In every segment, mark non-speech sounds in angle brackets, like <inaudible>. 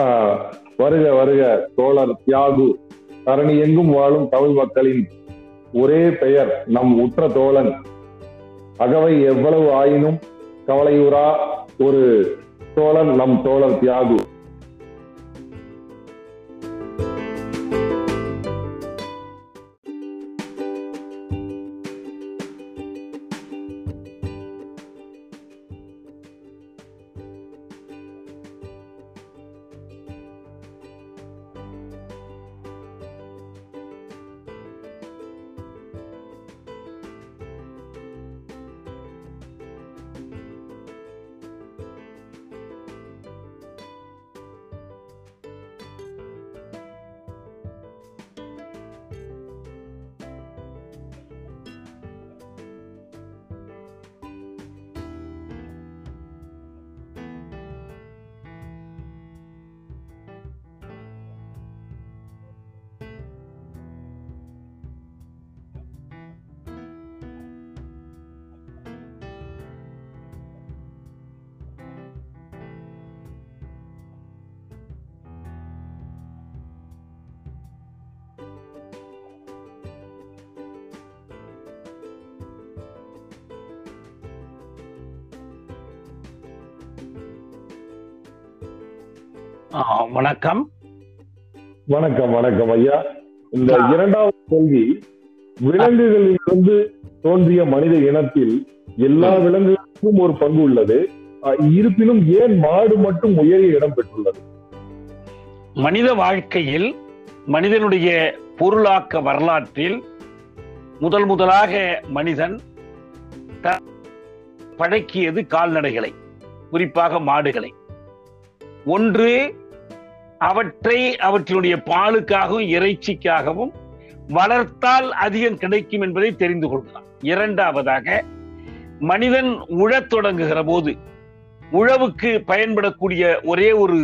ஆஹ், வருக வருக தோழர் தியாகு. தரணி எங்கும் வாழும் தமிழ் மக்களின் ஒரே பெயர் நம் உற்ற தோழன். அகவை எவ்வளவு ஆயினும் கவலையுறா ஒரு தோழன் நம் தோழர் தியாகு. வணக்கம். வணக்கம் வணக்கம் ஐயா. இந்த. இரண்டாவது கேள்வி விலங்குகளிலிருந்து தோன்றிய மனித இனத்தில் எல்லா விலங்குகளுக்கும் ஒரு பங்கு உள்ளது. இருப்பினும் ஏன் மாடு மட்டும் உயரிய இடம் பெற்றுள்ளது? மனித வாழ்க்கையில் மனிதனுடைய பொருளாக்க வரலாற்றில் முதல் முதலாக மனிதன் பழக்கியது கால்நடைகளை குறிப்பாக மாடுகளை. ஒன்று அவற்றை அவற்றினுடைய பாலுக்காகவும் இறைச்சிக்காகவும் வளர்த்தால் அதிகம் கிடைக்கும் என்பதை தெரிந்து கொள்கிறான். இரண்டாவதாக மனிதன் உழத் தொடங்குகிற போது உழவுக்கு பயன்படக்கூடிய ஒரே ஒரு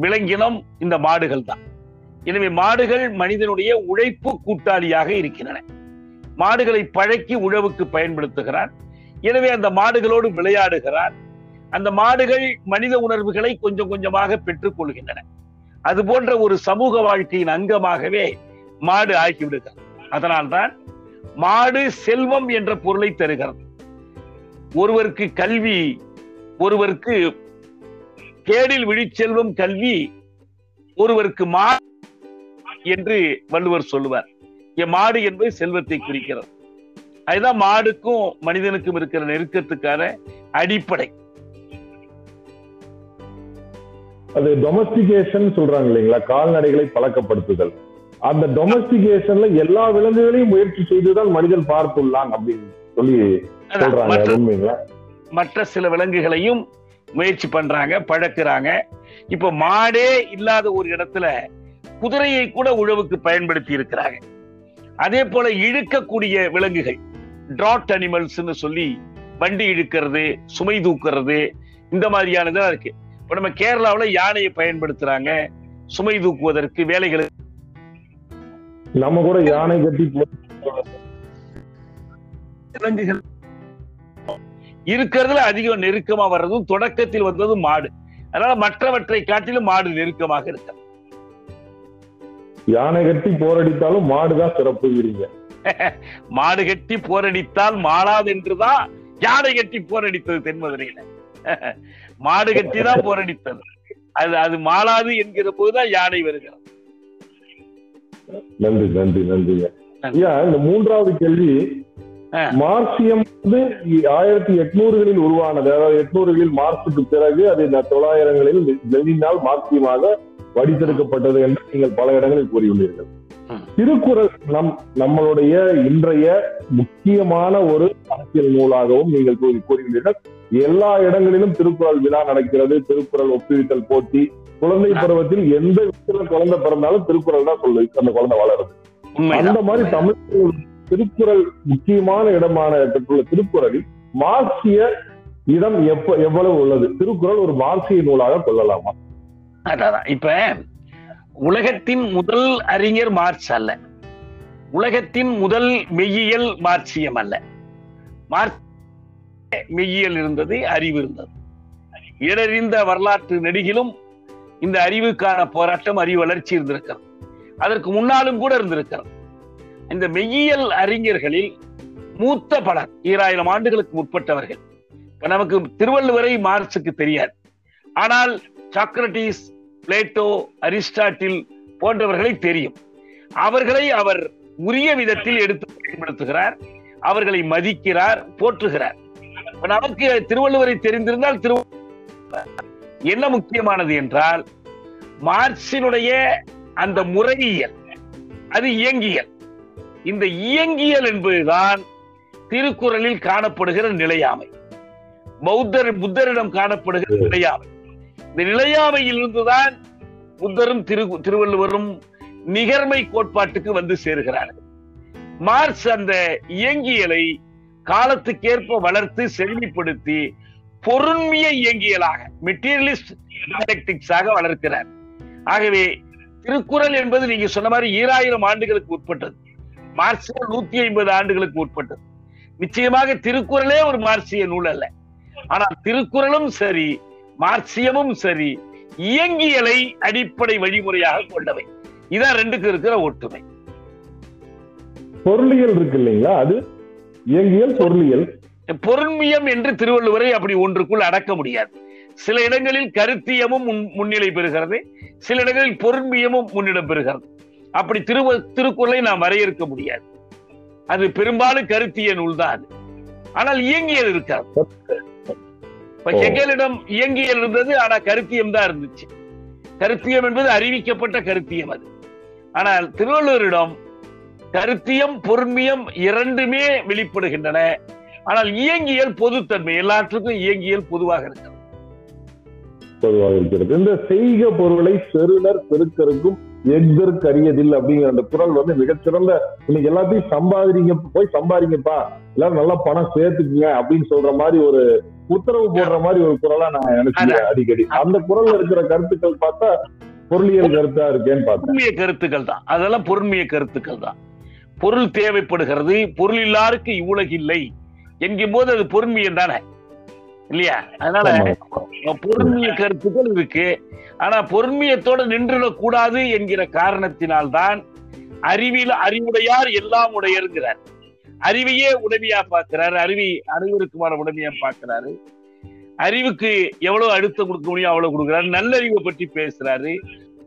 விலங்கினம் இந்த மாடுகள் தான். எனவே மாடுகள் மனிதனுடைய உழைப்பு கூட்டாளியாக இருக்கின்றன. மாடுகளை பழக்கி உழவுக்கு பயன்படுத்துகிறான். எனவே அந்த மாடுகளோடு விளையாடுகிறான். அந்த மாடுகள் மனித உணர்வுகளை கொஞ்சம் கொஞ்சமாக பெற்றுக் கொள்கின்றன. அது போன்ற ஒரு சமூக வாழ்க்கையின் அங்கமாகவே மாடு ஆகிவிடுகிறது. அதனால்தான் மாடு செல்வம் என்ற பொருளை தருகிறது. ஒருவருக்கு கல்வி ஒருவருக்கு கேடில் விழிச்செல்வம் கல்வி ஒருவருக்கு மா என்று வள்ளுவர் சொல்லுவார். மாடு என்பது செல்வத்தை குறிக்கிறது. அதுதான் மாடுக்கும் மனிதனுக்கும் இருக்கிற நெருக்கத்துக்கான அடிப்படை. அது டொமஸ்டிகேஷன் சொல்றாங்க இல்லைங்களா? கால்நடைகளை பழக்கப்படுத்துதல். அந்த டொமஸ்டிகேஷன்ல எல்லா விலங்குகளையும் முயற்சி செய்துதான் மனிதன் பார்த்துள்ளான் அப்படின்னு சொல்லி சொல்றாங்க உண்மைங்களா? மற்ற சில விலங்குகளையும் முயற்சி பண்றாங்க பழக்குறாங்க. இப்ப மாடே இல்லாத ஒரு இடத்துல குதிரையை கூட உழவுக்கு பயன்படுத்தி இருக்கிறாங்க. அதே போல இழுக்கக்கூடிய விலங்குகள் டிராட் அனிமல்ஸ்னு சொல்லி வண்டி இழுக்கிறது சுமை தூக்குறது இந்த மாதிரியானதெல்லாம் இருக்கு. இப்ப நம்ம கேரளாவுல யானையை பயன்படுத்துறாங்க? சுமை தூக்குவதற்கு வேலைகளுக்கு நம்ம கூட யானை கட்டி விலங்குகள். இருக்கிறதுல அதிகம் நெருக்கமா வர்றதும் தொடக்கத்தில் வந்ததும் மாடு. அதனால மற்றவற்றை காட்டிலும் மாடு நெருக்கமாக இருக்கு. யானை கட்டி போரடித்தாலும் மாடுதான் சிறப்புங்கிறீங்க. <laughs> மாடு கட்டி போரடித்தால் மாளாது என்றுதான் யானை கட்டி போரடித்தது தென்மதுரையில. மாடு கட்டி தான் போரடித்தது. அது அது மாளாது என்கிற போதுதான் யானை வருகிறது. நன்றி நன்றி நன்றிங்க நன்றி. ஐயா இந்த மூன்றாவது கேள்வி. மார்க்சியம் வந்து ஆயிரத்தி எட்நூறுகளில் உருவானது. அதாவது எட்நூறுகளில் மார்க்சுக்கு பிறகு அது தொள்ளாயிரங்களில் லெனினால் மார்க்சியமாக வடித்தெடுக்கப்பட்டது என்று நீங்கள் பல இடங்களில் கூறியுள்ளீர்கள். திருக்குறள் நம் நம்மளுடைய இன்றைய முக்கியமான ஒரு அரசியல் நூலாகவும் நீங்கள் கூறி கூறியுள்ளீர்கள். எல்லா இடங்களிலும் திருக்குறள் விழா நடக்கிறது திருக்குறள் ஒப்புவித்தல் போட்டி குழந்தை பருவத்தில் எந்த வீட்டுல குழந்தை பிறந்தாலும் திருக்குறள் தான் சொல்லு அந்த குழந்தை வளருது. அந்த மாதிரி தமிழ் திருக்குறள் முக்கியமான இடமான பெற்றுள்ள திருக்குறளில் மார்க்சிய இடம் எப்ப எவ்வளவு உள்ளது? திருக்குறள் ஒரு மார்க்சிய நூலாக கொள்ளலாமா? அதான் இப்ப உலகத்தின் முதல் அறிஞர் மார்க்ஸ் அல்ல. உலகத்தின் முதல் மெய்யியல் மார்க்சியம் அல்ல. மார்க் மெய்யியல் இருந்தது அறிவு இருந்தது. இடறிந்த வரலாற்று நெடுகிலும் இந்த அறிவுக்கான போராட்டம் அறிவு வளர்ச்சி இருந்திருக்கிறது. அதற்கு முன்னாலும் கூட இருந்திருக்கிறது. இந்த மெய்யியல் அறிஞர்களில் மூத்த பலர் ஈராயிரம் ஆண்டுகளுக்கு முற்பட்டவர்கள். நமக்கு திருவள்ளுவரை மார்க்சுக்கு தெரியாது. ஆனால் சாக்ரட்டிஸ் பிளேட்டோ அரிஸ்டாட்டில் போன்றவர்களை தெரியும். அவர்களை அவர் உரிய விதத்தில் எடுத்து பயன்படுத்துகிறார் அவர்களை மதிக்கிறார் போற்றுகிறார். நமக்கு திருவள்ளுவரை தெரிந்திருந்தால் திரு என்ன முக்கியமானது என்றால் மார்க்சினுடைய அந்த முறையியல் அது இயங்கியல். இந்த இயங்கியல் என்பதுதான் திருக்குறளில் காணப்படுகிற நிலையாமை. பௌத்தர் புத்தரிடம் காணப்படுகிற நிலையாமை. இந்த நிலையாமையிலிருந்துதான் புத்தரும் திரு திருவள்ளுவரும் நிகர்மை கோட்பாட்டுக்கு வந்து சேர்கிறார்கள். மார்க்ஸ் அந்த இயங்கியலை காலத்துக்கேற்ப வளர்த்து செழுமைப்படுத்தி பொருண்மைய இயங்கியலாக மெட்டீரியலிஸ்ட் டயலெக்டிக்ஸாக வளர்க்கிறார். ஆகவே திருக்குறள் என்பது நீங்க சொன்ன மாதிரி ஈராயிரம் ஆண்டுகளுக்கு உட்பட்டது. மார்க்சிய நூத்தி ஐம்பது ஆண்டுகளுக்கு உட்பட்டது. நிச்சயமாக திருக்குறளே ஒரு மார்க்சிய நூல் அல்ல. ஆனால் திருக்குறளும் சரி மார்க்சியமும் சரி இயங்கியலை அடிப்படை வழிமுறையாக கொண்டவை. இதான் ரெண்டுக்கு இருக்கிற ஒற்றுமை. பொருளியல் இருக்கு இல்லைங்களா அது? இயங்கியல் பொருளியல். பொருண்மியம் என்று திருவள்ளுவரை அப்படி ஒன்றுக்குள் அடக்க முடியாது. சில இடங்களில் கருத்தியமும் முன்- முன்னிலை பெறுகிறது. சில இடங்களில் பொருண்மியமும் முன்னிடம் பெறுகிறது. அப்படி திரு திருக்குறளை நாம் வரையறுக்க முடியாது. அது பெரும்பாலும் கருத்திய நூல் தான் அது ஆனால் இயங்கியல் இருக்காது. இப்ப. ஹெகலிடம் இயங்கியல் இருந்தது ஆனா கருத்தியம் தான் இருந்துச்சு. கருத்தியம் என்பது அறிவிக்கப்பட்ட கருத்தியம் அது. ஆனால் திருவள்ளுவரிடம் கருத்தியம் பொருண்மியம் இரண்டுமே வெளிப்படுகின்றன. ஆனால் இயங்கியல் பொதுத்தன்மை எல்லாற்றுக்கும் இயங்கியல் பொதுவாக இருக்கிறது. பொதுவாக இருக்கிறது. இந்த செய்க பொருளை செருளர் பெருக்கருக்கும் எஃகருக்கு அறியதில் அப்படிங்கிற அந்த குரல் வந்து மிகச்சிறந்த இன்னைக்கு எல்லாத்தையும் சம்பாதிங்க போய் சம்பாதிங்கப்பா எல்லாரும் நல்லா பணம் சேர்த்துக்குங்க அப்படின்னு சொல்ற மாதிரி ஒரு உத்தரவு போடுற மாதிரி ஒரு குரலா நான் நினைச்சுக்கிறேன் அடிக்கடி. அந்த குரல்ல இருக்கிற கருத்துக்கள் பார்த்தா பொருளியல் கருத்தா இருக்கேன்னு பார்த்தேன். கருத்துக்கள் தான். அதெல்லாம் பொருண்மைய கருத்துக்கள் தான். பொருள் தேவைப்படுகிறது பொருள் இல்லாருக்கு இவ்வுலகில்லை என்கும் போது அது பொருண்மையம் தானே. இல்லையா? அதனால. பொருண்மைய கருத்துக்கள் இருக்கு. ஆனா பொருண்மையத்தோட நின்றுடக் கூடாது என்கிற காரணத்தினால்தான் அறிவில் அறிவுடையார் எல்லாம் உடையருங்கிறார். அறிவையே உடமையா பார்க்கிறாரு. அறிவி அனைவருக்குமான உடமையா பார்க்கிறாரு. அறிவுக்கு எவ்வளவு அழுத்தம் கொடுக்க முடியும் அவ்வளவு கொடுக்கிறாரு. நல்லறிவை பற்றி பேசுறாரு.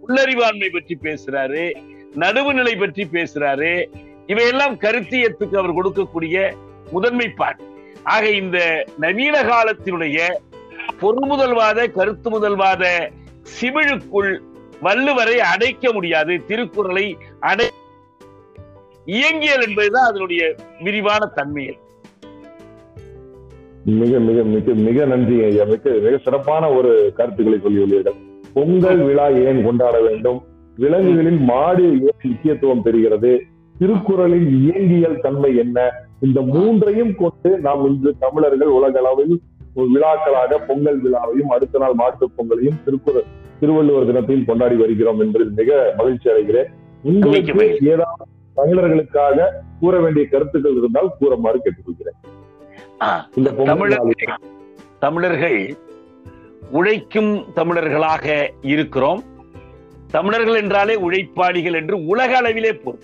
உள்ளறிவாண்மை பற்றி பேசுறாரு. நடுவுநிலை பற்றி பேசுறாரு. இவையெல்லாம் கருத்தியத்துக்கு அவர் கொடுக்கக்கூடிய முதன்மைப்பாடு ஆக இந்த நவீன காலத்தினுடைய பொறுமுதல்வாத கருத்து முதல்வாத சிமிழுக்குள் வள்ளுவரை அடைக்க முடியாது திருக்குறளை அடை இயங்கியல் என்பதுதான் அதனுடைய விரிவான தன்மை மிக மிக மிக மிக நன்றி ஐயா. மிக மிக சிறப்பான ஒரு கருத்துக்களை சொல்லியுள்ளீர்கள். பொங்கல் விழா ஏன் கொண்டாட வேண்டும்? விலங்குகளின் மாடு ஏன் முக்கியத்துவம் பெறுகிறது? திருக்குறளின் இயங்கியல் தன்மை என்ன? இந்த மூன்றையும் கொண்டு நாம் இன்று தமிழர்கள் உலக அளவில் ஒரு விழாக்களாக பொங்கல் விழாவையும் அடுத்த நாள் மாட்டுப் பொங்கலையும் திருக்குறள் திருவள்ளுவர் தினத்தையும் கொண்டாடி வருகிறோம் என்பதில் மிக மகிழ்ச்சி அடைகிறேன். உங்களுக்கு. ஏதாவது தமிழர்களுக்காக கூற வேண்டிய கருத்துக்கள் இருந்தால் கூறுமாறு கேட்டுக்கொள்கிறேன். இந்த பொங்கல் தமிழர் நாளில் தமிழர்கள் உழைக்கும் தமிழர்களாக இருக்கிறோம். தமிழர்கள் என்றாலே உழைப்பாளிகள் என்று உலக அளவிலே பொருள்.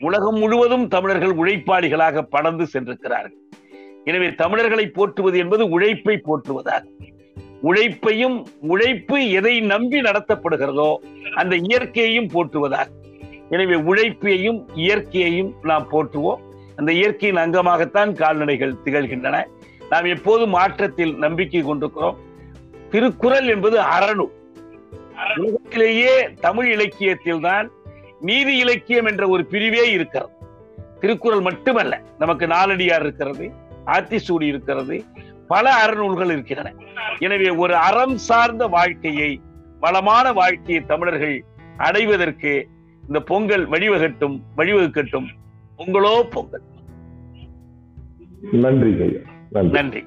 உலகம் முழுவதும் தமிழர்கள் உழைப்பாளிகளாக படர்ந்து சென்றிருக்கிறார்கள். எனவே தமிழர்களை போற்றுவது என்பது உழைப்பை போற்றுவதாகும். உழைப்பையும் உழைப்பு எதை நம்பி நடத்தப்படுகிறதோ அந்த இயற்கையையும் போற்றுவதாகும். எனவே உழைப்பையும் இயற்கையையும் நாம் போற்றுவோம். அந்த இயற்கையின் அங்கமாகத்தான் கால்நடைகள் திகழ்கின்றன. நாம் எப்போதும் மாற்றத்தில் நம்பிக்கை கொண்டிருக்கிறோம். திருக்குறள் என்பது அறநூல் உலகத்திலேயே தமிழ் இலக்கியத்தில் தான் நீதி இலக்கியம் என்ற ஒரு பிரிவே இருக்கிறது. திருக்குறள் மட்டுமல்ல நமக்கு நாலடியார் இருக்கிறது ஆத்திசூடி இருக்கிறது பல அறநூல்கள் இருக்கின்றன. எனவே ஒரு அறம் சார்ந்த வாழ்க்கையை வளமான வாழ்க்கையை தமிழர்கள் அடைவதற்கு இந்த பொங்கல் வழிவகட்டும் வழிவகுக்கட்டும். பொங்கலோ. பொங்கல் நன்றி. நன்றி.